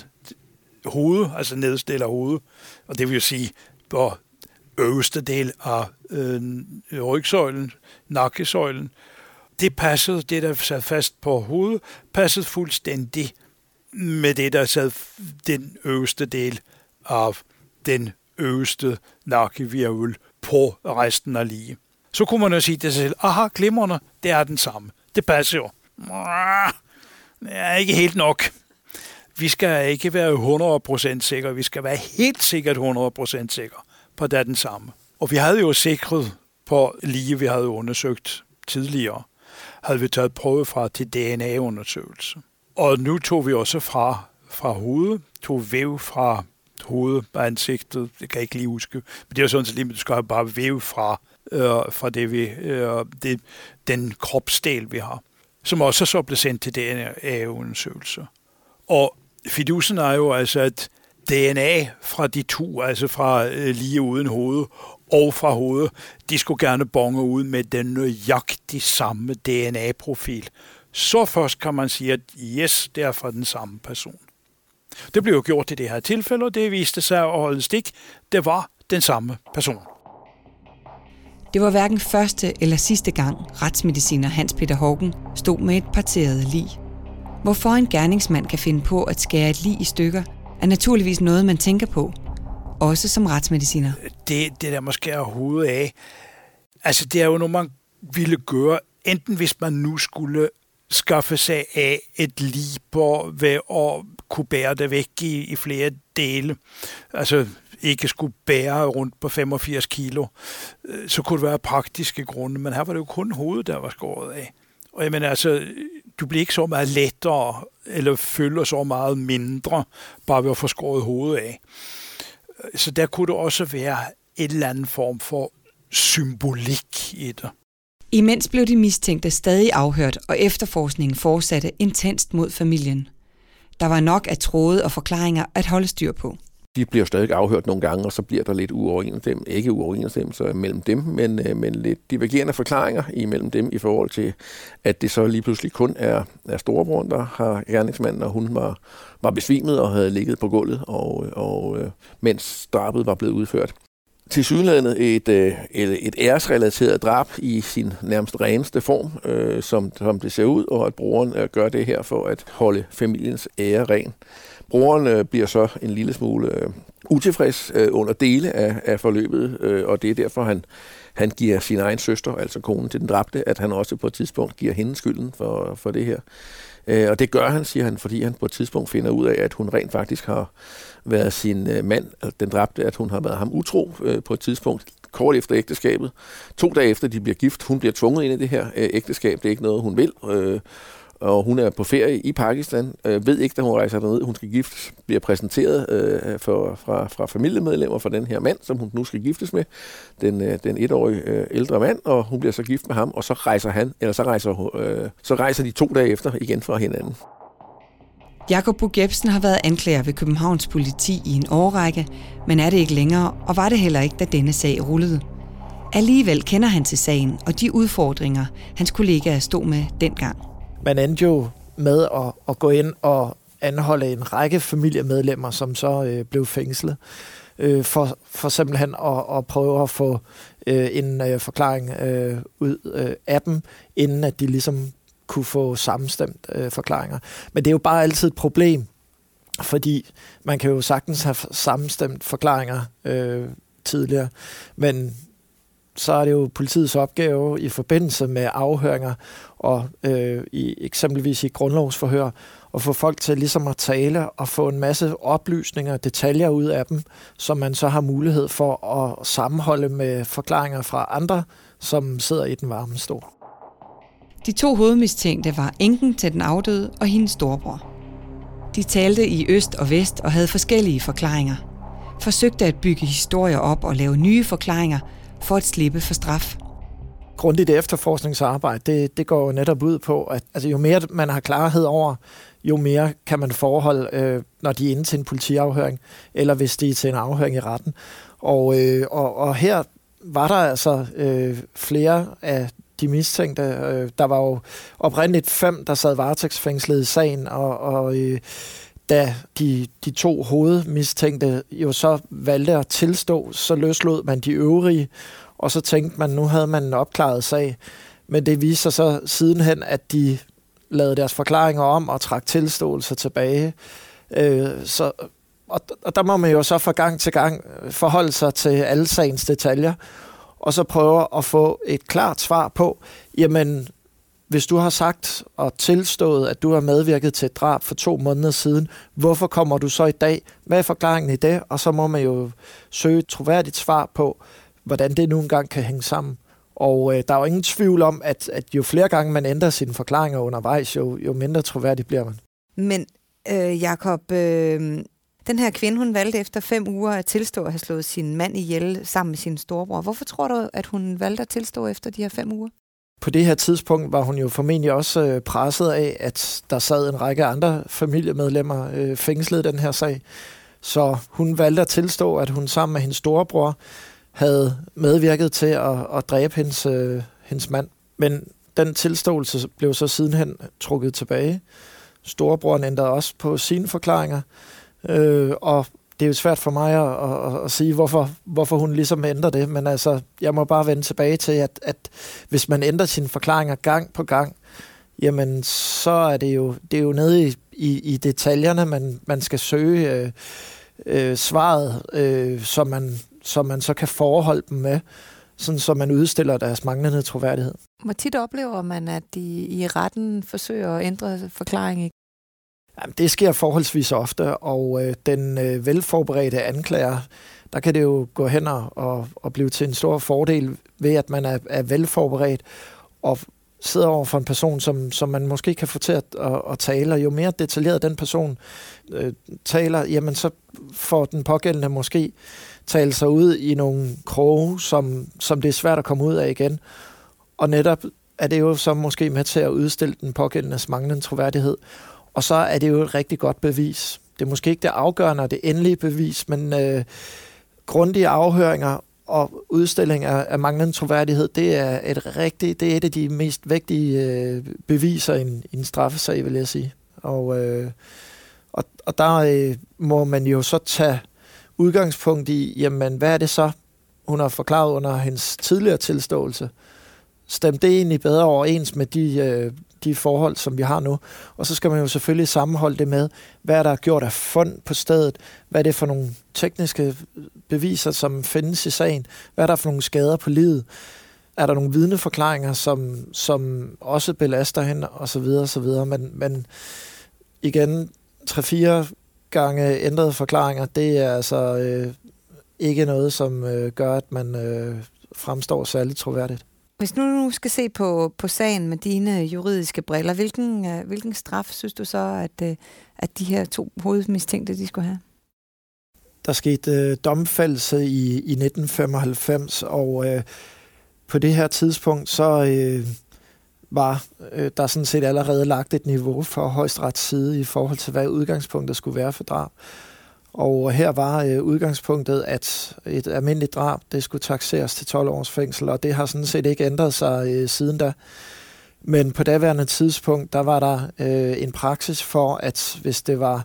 hovedet, altså nederste af hovedet, og det vil jo sige på øverste del af øh, rygsøjlen, nakkesøjlen, det passede, det der sad fast på hovedet, passede fuldstændig med det, der sad den øverste del af den øverste nakkevirvel på resten af lige. Så kunne man jo sige til sig selv, aha, glimrende, det er den samme. Det passer jo. Det er ikke helt nok. Vi skal ikke være 100% sikre, vi skal være helt sikkert 100% sikre på, at det er den samme. Og vi havde jo sikret på lige, vi havde undersøgt tidligere, havde vi taget prøve fra til DNA-undersøgelse. Og nu tog vi også fra, fra hovedet, tog væv fra hovedet og ansigtet, det kan jeg ikke lige huske, men det er jo sådan set lige, at du skal bare væve fra, øh, fra det, vi, øh, det, den kropsdel, vi har, som også så blev sendt til DNA-undersøgelser. Og fidusen er jo altså, at DNA fra de to, altså fra øh, lige uden hoved og fra hovedet, de skulle gerne bonge ud med den nøjagtig samme DNA-profil. Så først kan man sige, at yes, det er fra den samme person. Det blev jo gjort i det her tilfælde, og det viste sig at holde stik. Det var den samme person. Det var hverken første eller sidste gang retsmediciner Hans Peter Hågen stod med et parteret lig. Hvorfor en gerningsmand kan finde på at skære et lig i stykker, er naturligvis noget, man tænker på, også som retsmediciner. Det, det der måske er hovedet af, altså det er jo noget, man ville gøre, enten hvis man nu skulle skaffe sig af et liber ved at kunne bære det væk i, i flere dele. Altså ikke skulle bære rundt på 85 kilo, øh, så kunne det være praktiske grunde, men her var det jo kun hovedet, der var skåret af. Og jeg mener altså, du bliver ikke så meget lettere, eller føler så meget mindre, bare ved at få skåret hovedet af. Så der kunne det også være et eller andet form for symbolik i det. Imens blev de mistænkte stadig afhørt, og efterforskningen fortsatte intenst mod familien. Der var nok af tråde og forklaringer at holde styr på. De bliver stadig afhørt nogle gange, og så bliver der lidt uoverensstemmelse, ikke uoverensstemmelse mellem dem, men, øh, men lidt divergerende forklaringer imellem dem i forhold til, at det så lige pludselig kun er, er storebror, der har gerningsmanden, og hun var, var besvimet og havde ligget på gulvet, og, og øh, mens drabet var blevet udført til sydlandet et, øh, et, et æresrelateret drab i sin nærmest reneste form, øh, som, som det ser ud, og at broren øh, gør det her for at holde familiens ære ren. Broren øh, bliver så en lille smule øh, utilfreds øh, under dele af, af forløbet, øh, og det er derfor, han, han giver sin egen søster, altså konen til den dræbte, at han også på et tidspunkt giver hende skylden for, for det her. Øh, og det gør han, siger han, fordi han på et tidspunkt finder ud af, at hun rent faktisk har været sin øh, mand, altså, den dræbte, at hun har været ham utro øh, på et tidspunkt, kort efter ægteskabet. To dage efter de bliver gift, hun bliver tvunget ind i det her øh, ægteskab, det er ikke noget, hun vil øh, og hun er på ferie i Pakistan, øh, ved ikke, da hun rejser derned, hun skal giftes, bliver præsenteret øh, for, fra, fra familiemedlemmer for den her mand, som hun nu skal giftes med, den, øh, den etårige øh, ældre mand, og hun bliver så gift med ham, og så rejser han, eller så rejser, øh, så rejser de to dage efter igen fra hinanden. Jakob Bug Jebsen har været anklager ved Københavns politi i en årrække, men er det ikke længere, og var det heller ikke, da denne sag rullede. Alligevel kender han til sagen og de udfordringer, hans kollegaer stod med dengang man endte jo med at, at gå ind og anholde en række familiemedlemmer, som så øh, blev fængslet, øh, for, for simpelthen at, at prøve at få øh, en øh, forklaring øh, ud øh, af dem, inden at de ligesom kunne få sammenstemt øh, forklaringer. Men det er jo bare altid et problem, fordi man kan jo sagtens have sammenstemt forklaringer øh, tidligere, men så er det jo politiets opgave i forbindelse med afhøringer og øh, i, eksempelvis i grundlovsforhør at få folk til ligesom at tale og få en masse oplysninger og detaljer ud af dem, som man så har mulighed for at sammenholde med forklaringer fra andre, som sidder i den varme stol. De to hovedmistænkte var enken til den afdøde og hendes storebror. De talte i øst og vest og havde forskellige forklaringer. Forsøgte at bygge historier op og lave nye forklaringer for at slippe for straf. grundigt efterforskningsarbejde, det, det går jo netop ud på, at altså, jo mere man har klarhed over, jo mere kan man forholde, øh, når de er inde til en politiafhøring, eller hvis de er til en afhøring i retten. Og, øh, og, og her var der altså øh, flere af de mistænkte. Øh, der var jo oprindeligt fem, der sad varetægtsfængslet i sagen, og, og øh, da de, de to hovedmistænkte jo så valgte at tilstå, så løslod man de øvrige, og så tænkte man, nu havde man en opklaret sag. Men det viser sig så sidenhen, at de lavede deres forklaringer om og trak tilståelser tilbage. Øh, så, og, og der må man jo så fra gang til gang forholde sig til alle sagens detaljer, og så prøver at få et klart svar på, jamen, hvis du har sagt og tilstået, at du har medvirket til et drab for to måneder siden, hvorfor kommer du så i dag? Hvad er forklaringen i det? Og så må man jo søge et troværdigt svar på, hvordan det nu engang kan hænge sammen. Og øh, der er jo ingen tvivl om, at, at jo flere gange man ændrer sine forklaringer undervejs, jo, jo mindre troværdig bliver man. Men øh, Jakob, øh, den her kvinde, hun valgte efter fem uger at tilstå at have slået sin mand ihjel sammen med sin storebror. Hvorfor tror du, at hun valgte at tilstå efter de her fem uger? På det her tidspunkt var hun jo formentlig også øh, presset af, at der sad en række andre familiemedlemmer øh, fængslet i den her sag. Så hun valgte at tilstå, at hun sammen med hendes storebror havde medvirket til at, at dræbe hendes, øh, hendes mand. Men den tilståelse blev så sidenhen trukket tilbage. Storebroren ændrede også på sine forklaringer, øh, og det er jo svært for mig at, at, at sige, hvorfor, hvorfor hun ligesom ændrer det, men altså, jeg må bare vende tilbage til, at, at hvis man ændrer sine forklaringer gang på gang, jamen, så er det jo, det er jo nede i, i, i detaljerne, man, man skal søge øh, øh, svaret, øh, som, man som man så kan forholde dem med, sådan så man udstiller deres manglende troværdighed. Hvor tit oplever man, at de i retten forsøger at ændre forklaringen Jamen, det sker forholdsvis ofte, og øh, den øh, velforberedte anklager, der kan det jo gå hen og, og blive til en stor fordel ved, at man er, er velforberedt og sidder over for en person, som, som man måske kan få til at, at, at tale, og jo mere detaljeret den person øh, taler, jamen så får den pågældende måske tale sig ud i nogle kroge, som, som det er svært at komme ud af igen. Og netop er det jo så måske med til at udstille den pågældendes manglende troværdighed. Og så er det jo et rigtig godt bevis. Det er måske ikke det afgørende og det endelige bevis, men øh, grundige afhøringer og udstilling af, af manglende troværdighed, det er et rigtigt, det er et af de mest vigtige øh, beviser i en, i en straffesag, vil jeg sige. Og, øh, og, og der øh, må man jo så tage udgangspunkt i, jamen hvad er det så, hun har forklaret under hendes tidligere tilståelse? Stem det egentlig bedre overens med de, øh, de forhold, som vi har nu? Og så skal man jo selvfølgelig sammenholde det med, hvad er der gjort af fund på stedet? Hvad er det for nogle tekniske beviser, som findes i sagen? Hvad er der for nogle skader på livet? Er der nogle vidneforklaringer, som, som også belaster hende, og så videre, og så videre. Men, men igen, tre-fire gange ændrede forklaringer, det er altså øh, ikke noget, som øh, gør, at man øh, fremstår særligt troværdigt. Hvis nu nu skal se på, på sagen med dine juridiske briller, hvilken, øh, hvilken straf synes du så, at, øh, at de her to hovedmistænkte, de skulle have? Der skete øh, domfældelse i, i 1995, og øh, på det her tidspunkt, så øh, var øh, der sådan set allerede lagt et niveau for højesterets side i forhold til, hvad udgangspunktet skulle være for drab. Og her var øh, udgangspunktet, at et almindeligt drab, det skulle taxeres til 12 års fængsel, og det har sådan set ikke ændret sig øh, siden da. Men på daværende tidspunkt, der var der øh, en praksis for, at hvis det var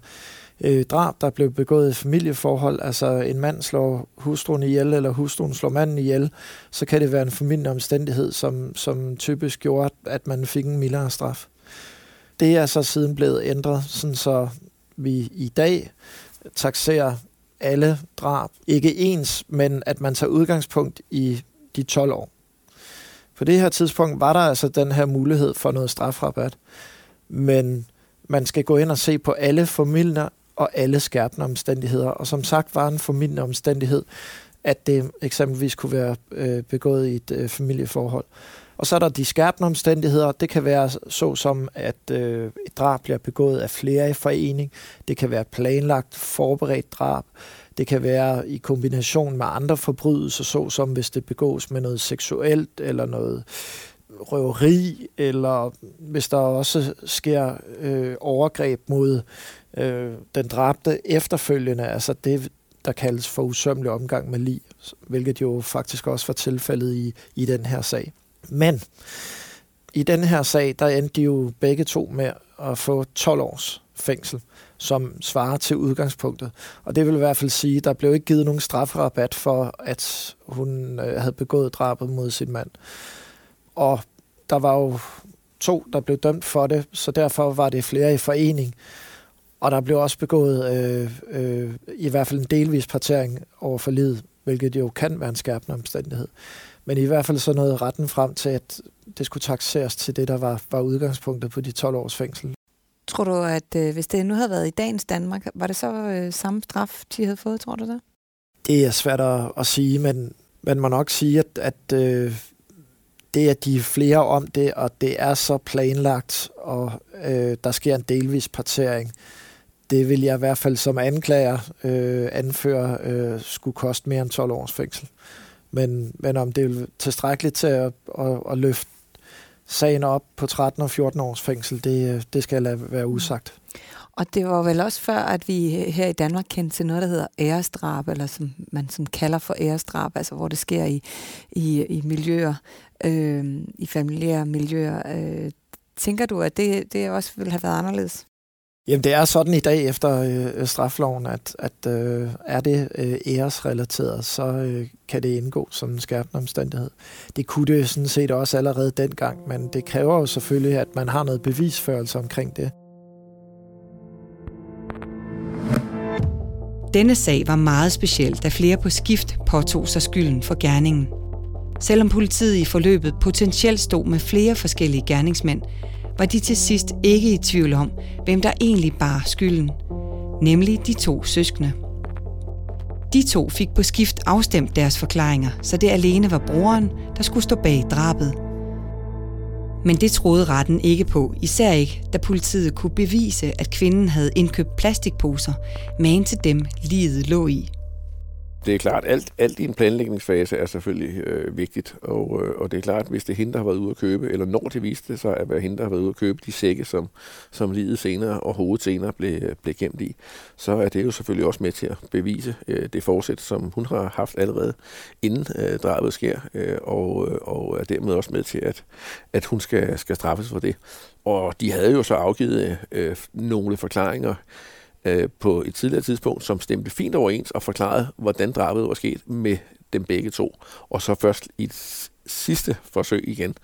øh, drab, der blev begået i familieforhold, altså en mand slår hustruen ihjel, eller hustruen slår manden ihjel, så kan det være en formindende omstændighed, som, som typisk gjorde, at man fik en mildere straf. Det er så siden blevet ændret, sådan så vi i dag taxerer alle drab, ikke ens, men at man tager udgangspunkt i de 12 år. På det her tidspunkt var der altså den her mulighed for noget strafrabat, men man skal gå ind og se på alle familier og alle skærpende omstændigheder. Og som sagt var en formidlende omstændighed, at det eksempelvis kunne være øh, begået i et øh, familieforhold. Og så er der de skærpende omstændigheder. Det kan være så som, at øh, et drab bliver begået af flere i forening. Det kan være planlagt, forberedt drab. Det kan være i kombination med andre forbrydelser, såsom hvis det begås med noget seksuelt eller noget røveri, eller hvis der også sker øh, overgreb mod øh, den dræbte efterfølgende, altså det, der kaldes for usømmelig omgang med lig, hvilket jo faktisk også var tilfældet i, i den her sag. Men i den her sag, der endte de jo begge to med at få 12 års fængsel, som svarer til udgangspunktet. Og det vil i hvert fald sige, at der blev ikke givet nogen strafrabat for, at hun øh, havde begået drabet mod sin mand. Og der var jo to, der blev dømt for det, så derfor var det flere i forening. Og der blev også begået øh, øh, i hvert fald en delvis partering over for livet, hvilket jo kan være en skærpende omstændighed. Men i hvert fald så nåede retten frem til, at det skulle taxeres til det, der var, var udgangspunktet på de 12 års fængsel. Tror du, at øh, hvis det nu havde været i dagens Danmark, var det så øh, samme straf, de havde fået, tror du det? Det er svært at, at sige, men man må nok sige, at, at øh, det, at de er flere om det, og det er så planlagt, og øh, der sker en delvis partering, det vil jeg i hvert fald som anklager øh, anføre øh, skulle koste mere end 12 års fængsel. Men, men om det er tilstrækkeligt til at, at, at løfte sagen op på 13 og 14 års fængsel, det, det skal lade være usagt. Mm. Og det var vel også før, at vi her i Danmark kendte til noget, der hedder æresdrab, eller som man som kalder for æresdrab, altså hvor det sker i, i, i miljøer, øh, i familiære miljøer. Øh, tænker du, at det, det også ville have været anderledes? Jamen det er sådan i dag efter øh, strafloven, at, at øh, er det øh, æresrelateret, så øh, kan det indgå som en skærpende omstændighed. Det kunne det sådan set også allerede dengang, men det kræver jo selvfølgelig, at man har noget bevisførelse omkring det. Denne sag var meget speciel, da flere på skift påtog sig skylden for gerningen. Selvom politiet i forløbet potentielt stod med flere forskellige gerningsmænd, var de til sidst ikke i tvivl om, hvem der egentlig bar skylden, nemlig de to søskende. De to fik på skift afstemt deres forklaringer, så det alene var broren, der skulle stå bag drabet. Men det troede retten ikke på, især ikke, da politiet kunne bevise, at kvinden havde indkøbt plastikposer, men til dem livet lå i det er klart, alt, alt i en planlægningsfase er selvfølgelig øh, vigtigt, og, øh, og det er klart, hvis det er hende, der har været ude at købe, eller når det viste sig at være hende, der har været ude at købe de sække, som, som livet senere og hovedet senere blev, blev gemt i, så er det jo selvfølgelig også med til at bevise øh, det forsæt, som hun har haft allerede inden øh, drabet sker, øh, og, øh, og er dermed også med til, at, at hun skal, skal straffes for det. Og de havde jo så afgivet øh, nogle forklaringer, øh, på et tidligere tidspunkt, som stemte fint overens og forklarede, hvordan drabet var sket med dem begge to. Og så først i et sidste forsøg igen,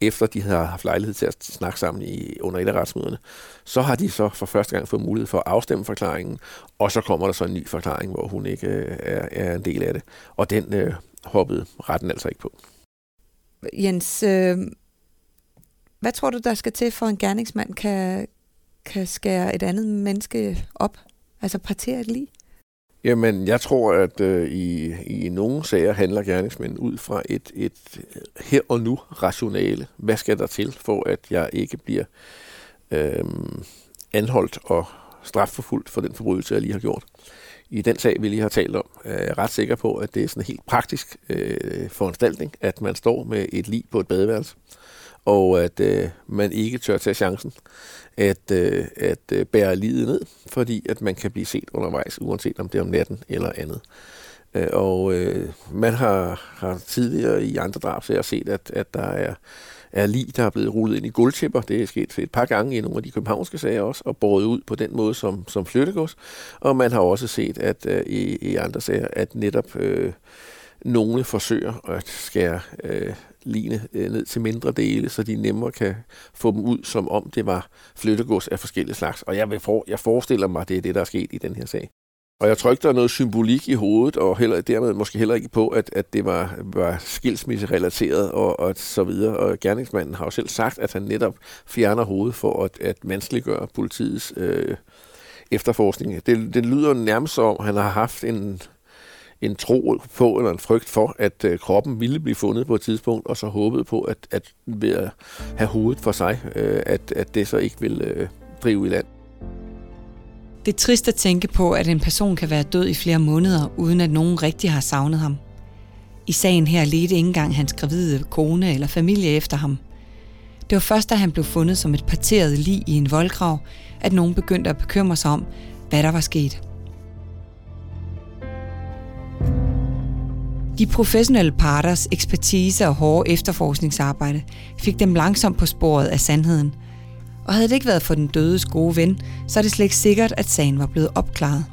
efter de havde haft lejlighed til at snakke sammen i, under et af retsmøderne, så har de så for første gang fået mulighed for at afstemme forklaringen, og så kommer der så en ny forklaring, hvor hun ikke øh, er, er en del af det. Og den øh, hoppede retten altså ikke på. Jens, øh, hvad tror du, der skal til, for en gerningsmand kan, kan skære et andet menneske op? Altså partere et lige? Jamen, jeg tror, at øh, i, i nogle sager handler gerningsmænd ud fra et, et øh, her og nu rationale. Hvad skal der til, for at jeg ikke bliver øh, anholdt og strafforfulgt for den forbrydelse, jeg lige har gjort? I den sag, vi lige har talt om, er jeg ret sikker på, at det er sådan en helt praktisk øh, foranstaltning, at man står med et lig på et badeværelse, og at øh, man ikke tør tage chancen at, øh, at øh, bære livet ned, fordi at man kan blive set undervejs, uanset om det er om natten eller andet. Øh, og øh, man har, har tidligere i andre drabsager set, at, at der er, er lige der er blevet rullet ind i guldtæpper. Det er sket et par gange i nogle af de københavnske sager også, og båret ud på den måde som, som flyttegods. Og man har også set, at øh, i, i andre sager, at netop øh, nogle forsøger at skære øh, line øh, ned til mindre dele, så de nemmere kan få dem ud, som om det var flyttegods af forskellige slags. Og jeg, vil for, jeg forestiller mig, at det er det, der er sket i den her sag. Og jeg tror ikke, der er noget symbolik i hovedet, og heller, dermed måske heller ikke på, at, at det var, var skilsmisserelateret og, og så videre. Og gerningsmanden har jo selv sagt, at han netop fjerner hovedet for at, at vanskeliggøre politiets øh, efterforskning. Det, det lyder nærmest som, han har haft en, en tro på eller en frygt for, at øh, kroppen ville blive fundet på et tidspunkt, og så håbede på, at, at ved at have hovedet for sig, øh, at, at det så ikke ville øh, drive i land. Det er trist at tænke på, at en person kan være død i flere måneder, uden at nogen rigtig har savnet ham. I sagen her ledte ikke engang hans gravide kone eller familie efter ham. Det var først, da han blev fundet som et parteret lig i en voldgrav, at nogen begyndte at bekymre sig om, hvad der var sket. De professionelle parters ekspertise og hårde efterforskningsarbejde fik dem langsomt på sporet af sandheden. Og havde det ikke været for den dødes gode ven, så er det slet ikke sikkert, at sagen var blevet opklaret.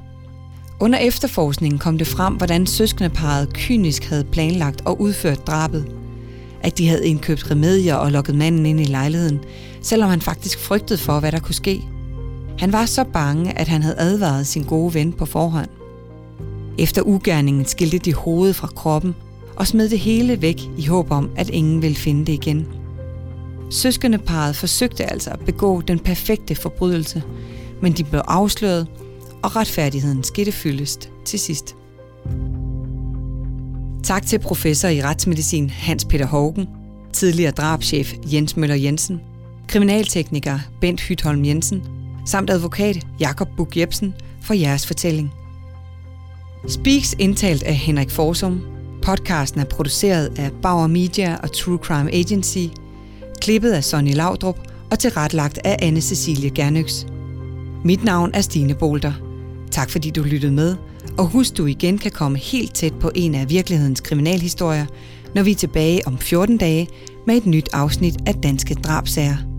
Under efterforskningen kom det frem, hvordan søskendeparet kynisk havde planlagt og udført drabet. At de havde indkøbt remedier og lukket manden ind i lejligheden, selvom han faktisk frygtede for, hvad der kunne ske. Han var så bange, at han havde advaret sin gode ven på forhånd. Efter ugerningen skilte de hovedet fra kroppen og smed det hele væk i håb om, at ingen ville finde det igen. Søskendeparet forsøgte altså at begå den perfekte forbrydelse, men de blev afsløret, og retfærdigheden skete fyldest til sidst. Tak til professor i retsmedicin Hans Peter Hågen, tidligere drabschef Jens Møller Jensen, kriminaltekniker Bent Hytholm Jensen, samt advokat Jakob Buk Jebsen for jeres fortælling. Speaks indtalt af Henrik Forsum. Podcasten er produceret af Bauer Media og True Crime Agency. Klippet af Sonny Laudrup og tilrettelagt af anne Cecilie Gernøks. Mit navn er Stine Bolter. Tak fordi du lyttede med, og husk du igen kan komme helt tæt på en af virkelighedens kriminalhistorier, når vi er tilbage om 14 dage med et nyt afsnit af Danske Drabsager.